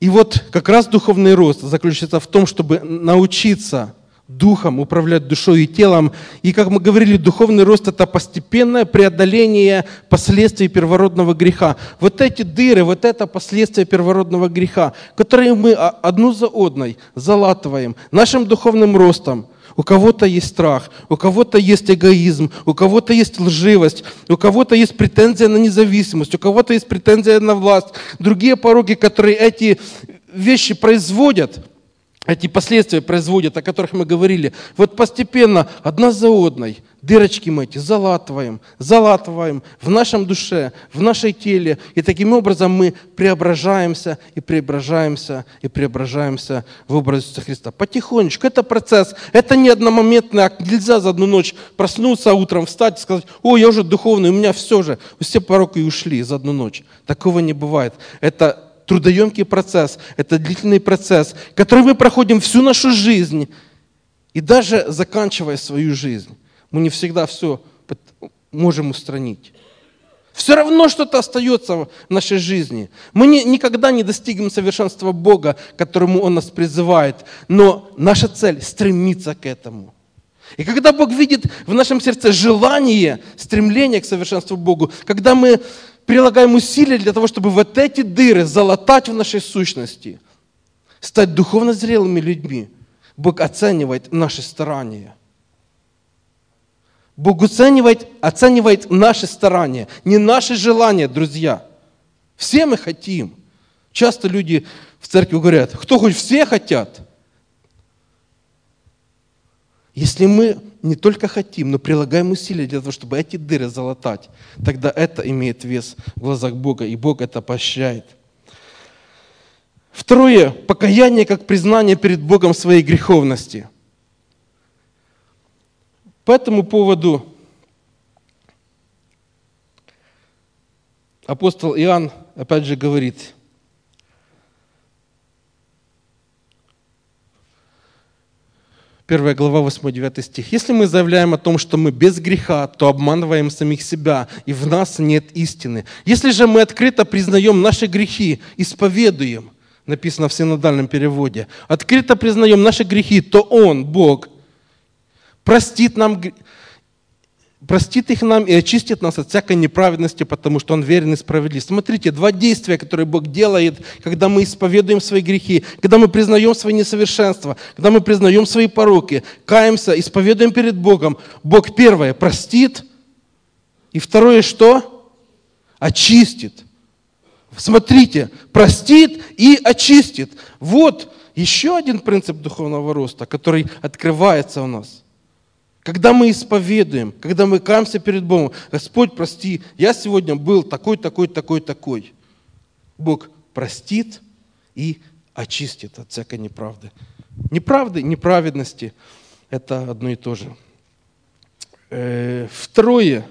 И вот как раз духовный рост заключается в том, чтобы научиться духом управлять душой и телом. И, как мы говорили, духовный рост – это постепенное преодоление последствий первородного греха. Вот эти дыры, вот это последствия первородного греха, которые мы одну за одной залатываем нашим духовным ростом – у кого-то есть страх, у кого-то есть эгоизм, у кого-то есть лживость, у кого-то есть претензия на независимость, у кого-то есть претензия на власть. Другие пороги, которые эти вещи производят, эти последствия производят, о которых мы говорили, вот постепенно, одна за одной, дырочки мы эти залатываем, залатываем в нашем душе, в нашей теле, и таким образом мы преображаемся и преображаемся и преображаемся в образ Иисуса Христа. Потихонечку, это процесс, это не одномоментный акт, нельзя за одну ночь проснуться утром, встать и сказать, о, я уже духовный, у меня все же, все пороки ушли за одну ночь. Такого не бывает. Это трудоемкий процесс, это длительный процесс, который мы проходим всю нашу жизнь. И даже заканчивая свою жизнь, мы не всегда все можем устранить. Все равно что-то остается в нашей жизни. Мы не, никогда не достигнем совершенства Бога, к которому Он нас призывает. Но наша цель – стремиться к этому. И когда Бог видит в нашем сердце желание, стремление к совершенству Богу, когда мы прилагаем усилия для того, чтобы вот эти дыры залатать в нашей сущности, стать духовно зрелыми людьми, Бог оценивает наши старания. Бог оценивает, оценивает наши старания, не наши желания, друзья. Все мы хотим. Часто люди в церкви говорят, кто хоть все хотят – если мы не только хотим, но прилагаем усилия для того, чтобы эти дыры залатать, тогда это имеет вес в глазах Бога, и Бог это поощряет. Второе. Покаяние как признание перед Богом своей греховности. По этому поводу апостол Иоанн опять же говорит – Первая глава, 8-9 стих. «Если мы заявляем о том, что мы без греха, то обманываем самих себя, и в нас нет истины. Если же мы открыто признаем наши грехи, исповедуем, написано в синодальном переводе, открыто признаем наши грехи, то Он, Бог, простит нам простит их нам и очистит нас от всякой неправедности, потому что Он верен и справедлив. Смотрите, два действия, которые Бог делает, когда мы исповедуем свои грехи, когда мы признаем свои несовершенства, когда мы признаем свои пороки, каемся, исповедуем перед Богом. Бог первое простит, и второе что? Очистит. Смотрите, простит и очистит. Вот еще один принцип духовного роста, который открывается у нас – когда мы исповедуем, когда мы каемся перед Богом, Господь, прости, я сегодня был такой, такой, такой, такой. Бог простит и очистит от всякой неправды. Неправды, неправедности – это одно и то же. Э, второе.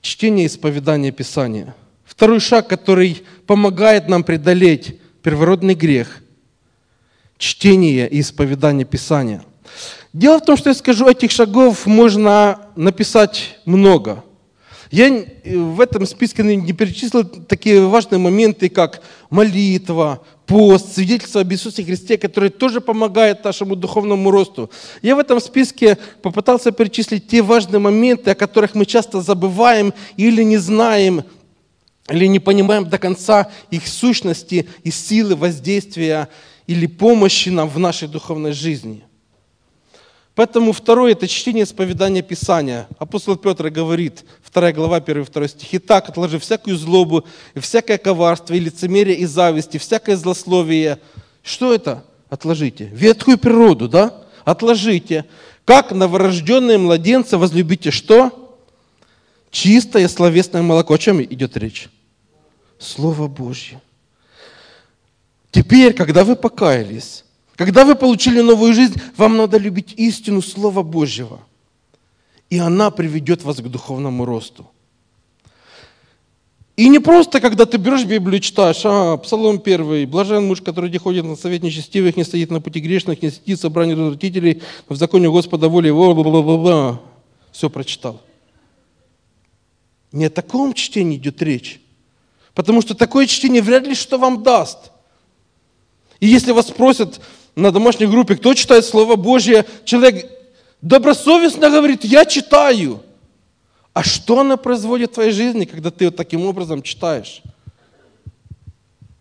Чтение исповедания Писания. Второй шаг, который помогает нам преодолеть первородный грех – чтение и исповедание Писания. Дело в том, что я скажу, этих шагов можно написать много. Я в этом списке не перечислил такие важные моменты, как молитва, пост, свидетельство об Иисусе Христе, которые тоже помогают нашему духовному росту. Я в этом списке попытался перечислить те важные моменты, о которых мы часто забываем или не знаем, или не понимаем до конца их сущности и силы воздействия или помощи нам в нашей духовной жизни. Поэтому второе – это чтение исповедания Писания. Апостол Петр говорит, 2 глава, 1-2 стих. «Итак, отложи всякую злобу, и всякое коварство, и лицемерие, и зависть, и всякое злословие». Что это? Отложите. Ветхую природу, да? Отложите. Как новорожденные младенцы возлюбите что? Чистое словесное молоко. О чем идет речь? Слово Божье. Теперь, когда вы покаялись, когда вы получили новую жизнь, вам надо любить истину Слова Божьего. И она приведет вас к духовному росту. И не просто, когда ты берешь Библию и читаешь, а, Псалом первый, блажен муж, который не ходит на совет нечестивых, не стоит на пути грешных, не сидит в собрании развратителей, в законе Господа воли его, бла бла бла бла Все прочитал. Не о таком чтении идет речь. Потому что такое чтение вряд ли что вам даст – и если вас спросят на домашней группе, кто читает Слово Божье, человек добросовестно говорит, я читаю. А что оно производит в твоей жизни, когда ты вот таким образом читаешь?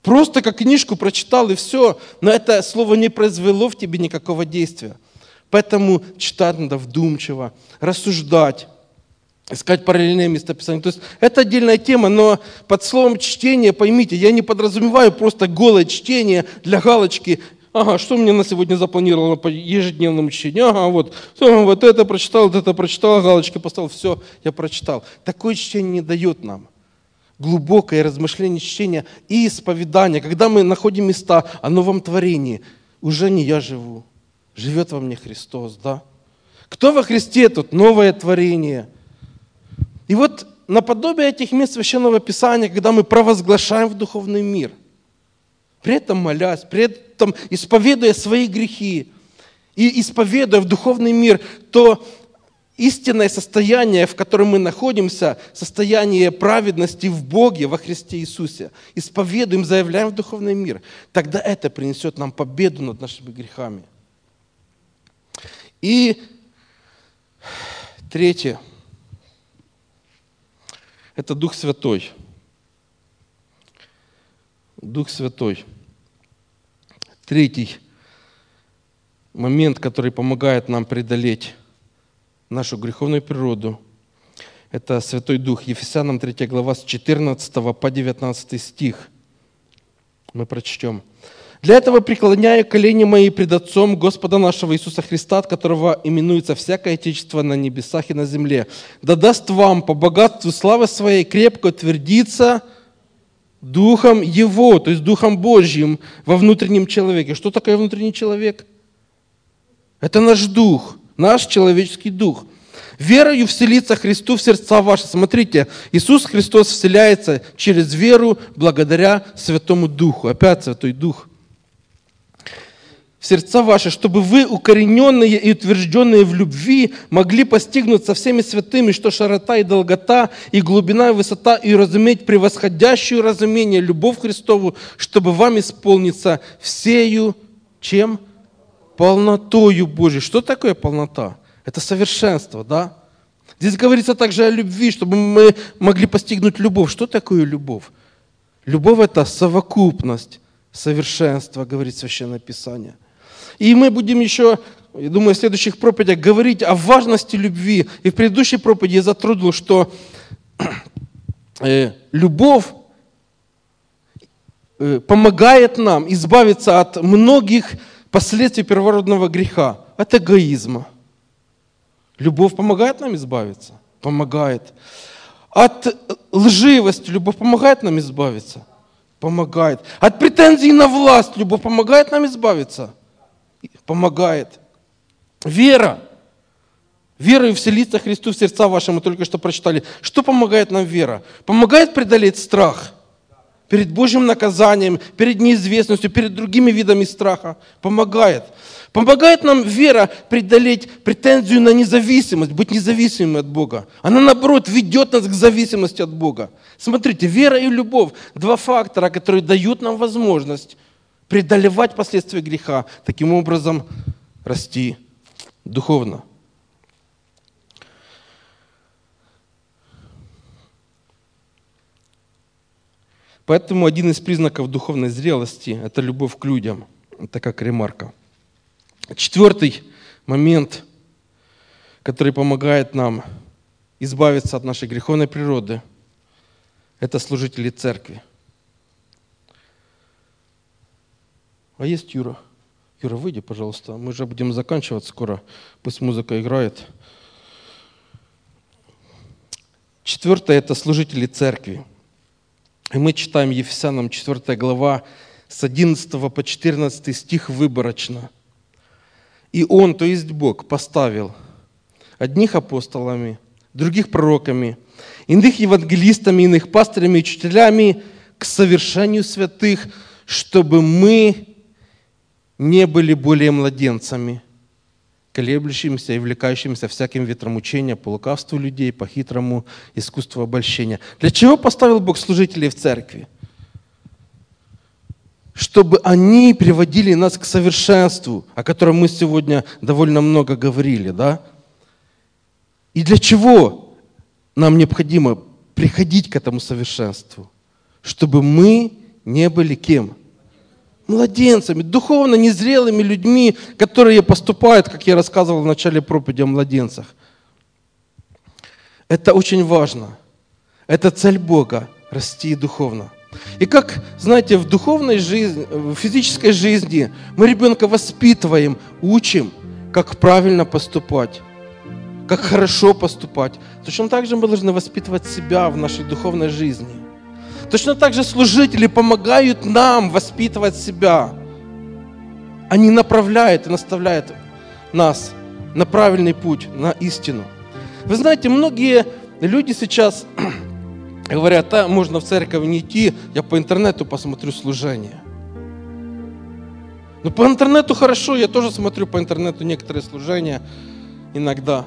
Просто как книжку прочитал и все, но это слово не произвело в тебе никакого действия. Поэтому читать надо вдумчиво, рассуждать искать параллельные местописания. То есть это отдельная тема, но под словом чтение, поймите, я не подразумеваю просто голое чтение для галочки. Ага, что мне на сегодня запланировано по ежедневному чтению? Ага, вот, вот это прочитал, вот это прочитал, галочки поставил, все, я прочитал. Такое чтение не дает нам глубокое размышление, чтение и исповедание. Когда мы находим места о новом творении, уже не я живу, живет во мне Христос, да? Кто во Христе тут? Новое творение – и вот наподобие этих мест Священного Писания, когда мы провозглашаем в духовный мир, при этом молясь, при этом исповедуя свои грехи и исповедуя в духовный мир, то истинное состояние, в котором мы находимся, состояние праведности в Боге, во Христе Иисусе, исповедуем, заявляем в духовный мир, тогда это принесет нам победу над нашими грехами. И третье – это Дух Святой. Дух Святой. Третий момент, который помогает нам преодолеть нашу греховную природу, это Святой Дух. Ефесянам 3 глава с 14 по 19 стих. Мы прочтем. Для этого преклоняю колени мои пред Отцом Господа нашего Иисуса Христа, от которого именуется всякое Отечество на небесах и на земле. Да даст вам по богатству славы своей крепко утвердиться Духом Его, то есть Духом Божьим во внутреннем человеке. Что такое внутренний человек? Это наш дух, наш человеческий дух. Верою вселится Христу в сердца ваши. Смотрите, Иисус Христос вселяется через веру благодаря Святому Духу. Опять Святой Дух – сердца ваши, чтобы вы, укорененные и утвержденные в любви, могли постигнуть со всеми святыми, что широта и долгота, и глубина и высота, и разуметь превосходящую разумение, любовь Христову, чтобы вам исполниться всею, чем? Полнотою Божией. Что такое полнота? Это совершенство, да? Здесь говорится также о любви, чтобы мы могли постигнуть любовь. Что такое любовь? Любовь – это совокупность совершенства, говорит Священное Писание – и мы будем еще, я думаю, в следующих проповедях говорить о важности любви. И в предыдущей проповеди я затруднил, что э, любовь э, помогает нам избавиться от многих последствий первородного греха, от эгоизма. Любовь помогает нам избавиться? Помогает. От лживости любовь помогает нам избавиться? Помогает. От претензий на власть любовь помогает нам избавиться? Помогает. Вера. Вера и вселиться Христу в сердца ваши, мы только что прочитали. Что помогает нам вера? Помогает преодолеть страх перед Божьим наказанием, перед неизвестностью, перед другими видами страха. Помогает. Помогает нам вера преодолеть претензию на независимость, быть независимыми от Бога. Она, наоборот, ведет нас к зависимости от Бога. Смотрите, вера и любовь – два фактора, которые дают нам возможность преодолевать последствия греха, таким образом расти духовно. Поэтому один из признаков духовной зрелости – это любовь к людям. Это как ремарка. Четвертый момент, который помогает нам избавиться от нашей греховной природы, это служители церкви. А есть Юра? Юра, выйди, пожалуйста. Мы же будем заканчивать скоро. Пусть музыка играет. Четвертое – это служители церкви. И мы читаем Ефесянам 4 глава с 11 по 14 стих выборочно. «И Он, то есть Бог, поставил одних апостолами, других пророками, иных евангелистами, иных пастырями и учителями к совершению святых, чтобы мы не были более младенцами, колеблющимися и влекающимися всяким ветром учения по лукавству людей, по хитрому искусству обольщения. Для чего поставил Бог служителей в церкви? Чтобы они приводили нас к совершенству, о котором мы сегодня довольно много говорили, да? И для чего нам необходимо приходить к этому совершенству? Чтобы мы не были кем? Младенцами, духовно незрелыми людьми, которые поступают, как я рассказывал в начале проповеди о младенцах. Это очень важно. Это цель Бога – расти духовно. И как, знаете, в духовной жизни, в физической жизни мы ребенка воспитываем, учим, как правильно поступать, как хорошо поступать. Точно так же мы должны воспитывать себя в нашей духовной жизни – Точно так же служители помогают нам воспитывать себя. Они направляют и наставляют нас на правильный путь, на истину. Вы знаете, многие люди сейчас говорят, а можно в церковь не идти, я по интернету посмотрю служение. Ну, по интернету хорошо, я тоже смотрю по интернету некоторые служения иногда.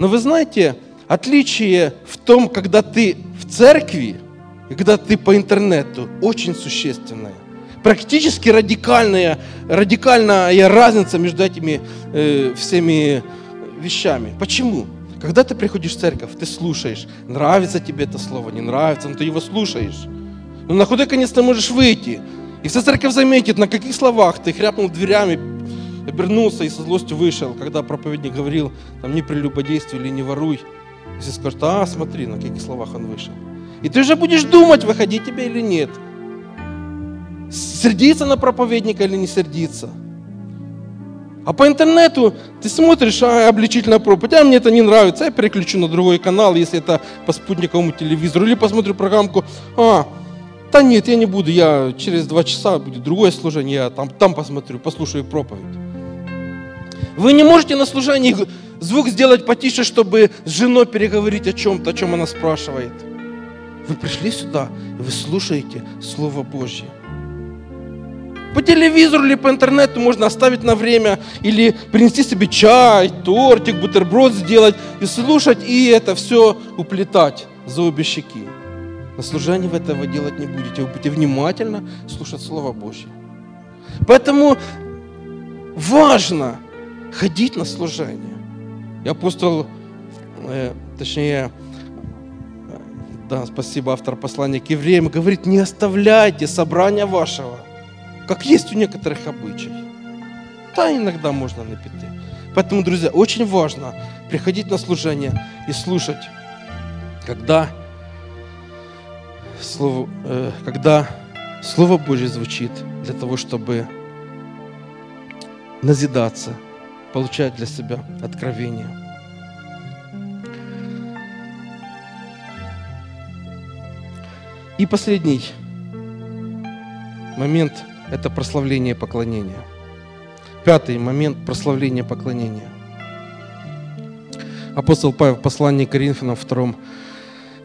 Но вы знаете, отличие в том, когда ты в церкви, когда ты по интернету, очень существенное. практически радикальная, радикальная разница между этими э, всеми вещами. Почему? Когда ты приходишь в церковь, ты слушаешь, нравится тебе это слово, не нравится, но ты его слушаешь. Но на худой конец ты можешь выйти. И вся церковь заметит, на каких словах ты хряпнул дверями, обернулся и со злостью вышел, когда проповедник говорил, там, не прелюбодействуй или не воруй. И все скажут, а, смотри, на каких словах он вышел. И ты уже будешь думать, выходить тебе или нет. Сердиться на проповедника или не сердиться. А по интернету ты смотришь а, обличительная проповедь, а мне это не нравится, я переключу на другой канал, если это по спутниковому телевизору, или посмотрю программку, а, да нет, я не буду, я через два часа будет другое служение, я там, там посмотрю, послушаю проповедь. Вы не можете на служении звук сделать потише, чтобы с женой переговорить о чем-то, о чем она спрашивает. Вы пришли сюда, и вы слушаете Слово Божье. По телевизору или по интернету можно оставить на время или принести себе чай, тортик, бутерброд сделать и слушать, и это все уплетать за обе щеки. На служении вы этого делать не будете. Вы будете внимательно слушать Слово Божье. Поэтому важно ходить на служение. И апостол, э, точнее, да, спасибо, автор послания к евреям, говорит, не оставляйте собрания вашего – как есть у некоторых обычай. Да, иногда можно напиться. Поэтому, друзья, очень важно приходить на служение и слушать, когда Слово, э, когда Слово Божье звучит для того, чтобы назидаться, получать для себя откровение. И последний момент – это прославление поклонения. Пятый момент – прославление поклонения. Апостол Павел в послании к Коринфянам 2,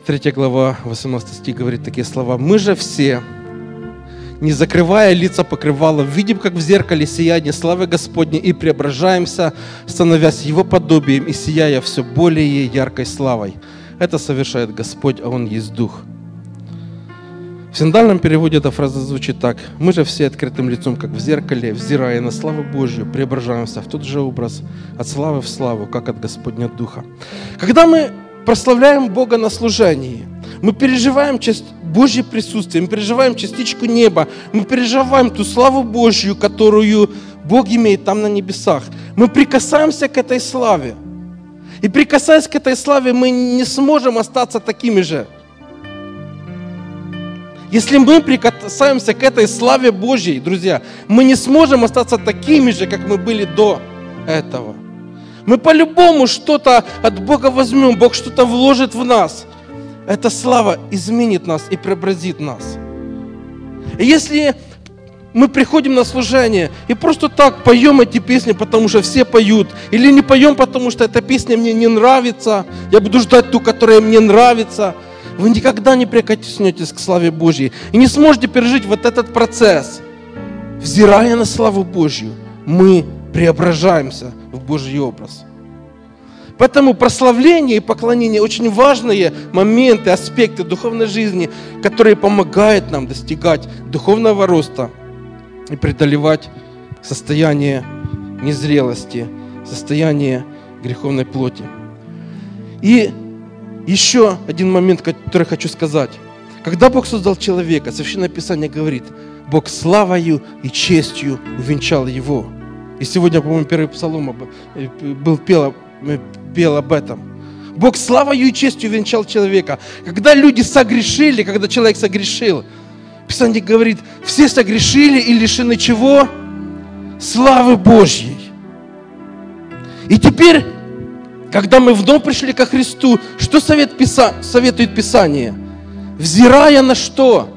3 глава, 18 стих говорит такие слова. «Мы же все, не закрывая лица покрывала, видим, как в зеркале сияние славы Господней и преображаемся, становясь Его подобием и сияя все более яркой славой. Это совершает Господь, а Он есть Дух». В синдальном переводе эта фраза звучит так. «Мы же все открытым лицом, как в зеркале, взирая на славу Божью, преображаемся в тот же образ, от славы в славу, как от Господня Духа». Когда мы прославляем Бога на служении, мы переживаем часть Божье присутствие, мы переживаем частичку неба, мы переживаем ту славу Божью, которую Бог имеет там на небесах. Мы прикасаемся к этой славе. И прикасаясь к этой славе, мы не сможем остаться такими же – если мы прикасаемся к этой славе Божьей, друзья, мы не сможем остаться такими же, как мы были до этого. Мы по-любому что-то от Бога возьмем, Бог что-то вложит в нас. Эта слава изменит нас и преобразит нас. И если мы приходим на служение и просто так поем эти песни, потому что все поют, или не поем, потому что эта песня мне не нравится, я буду ждать ту, которая мне нравится – вы никогда не прикоснетесь к славе Божьей и не сможете пережить вот этот процесс. Взирая на славу Божью, мы преображаемся в Божий образ. Поэтому прославление и поклонение очень важные моменты, аспекты духовной жизни, которые помогают нам достигать духовного роста и преодолевать состояние незрелости, состояние греховной плоти. И еще один момент, который хочу сказать. Когда Бог создал человека, Священное Писание говорит, Бог славою и честью увенчал его. И сегодня, по-моему, первый псалом э, был пел, э, пел об этом. Бог славою и честью венчал человека. Когда люди согрешили, когда человек согрешил, Писание говорит, все согрешили и лишены чего? Славы Божьей. И теперь когда мы вновь пришли ко Христу, что совет Писа... советует Писание? Взирая на что?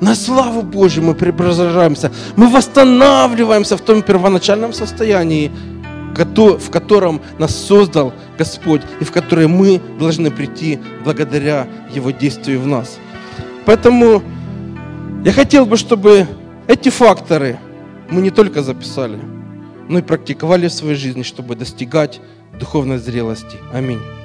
На славу Божью мы преображаемся. Мы восстанавливаемся в том первоначальном состоянии, в котором нас создал Господь и в которое мы должны прийти благодаря Его действию в нас. Поэтому я хотел бы, чтобы эти факторы мы не только записали, но и практиковали в своей жизни, чтобы достигать духовной зрелости. Аминь.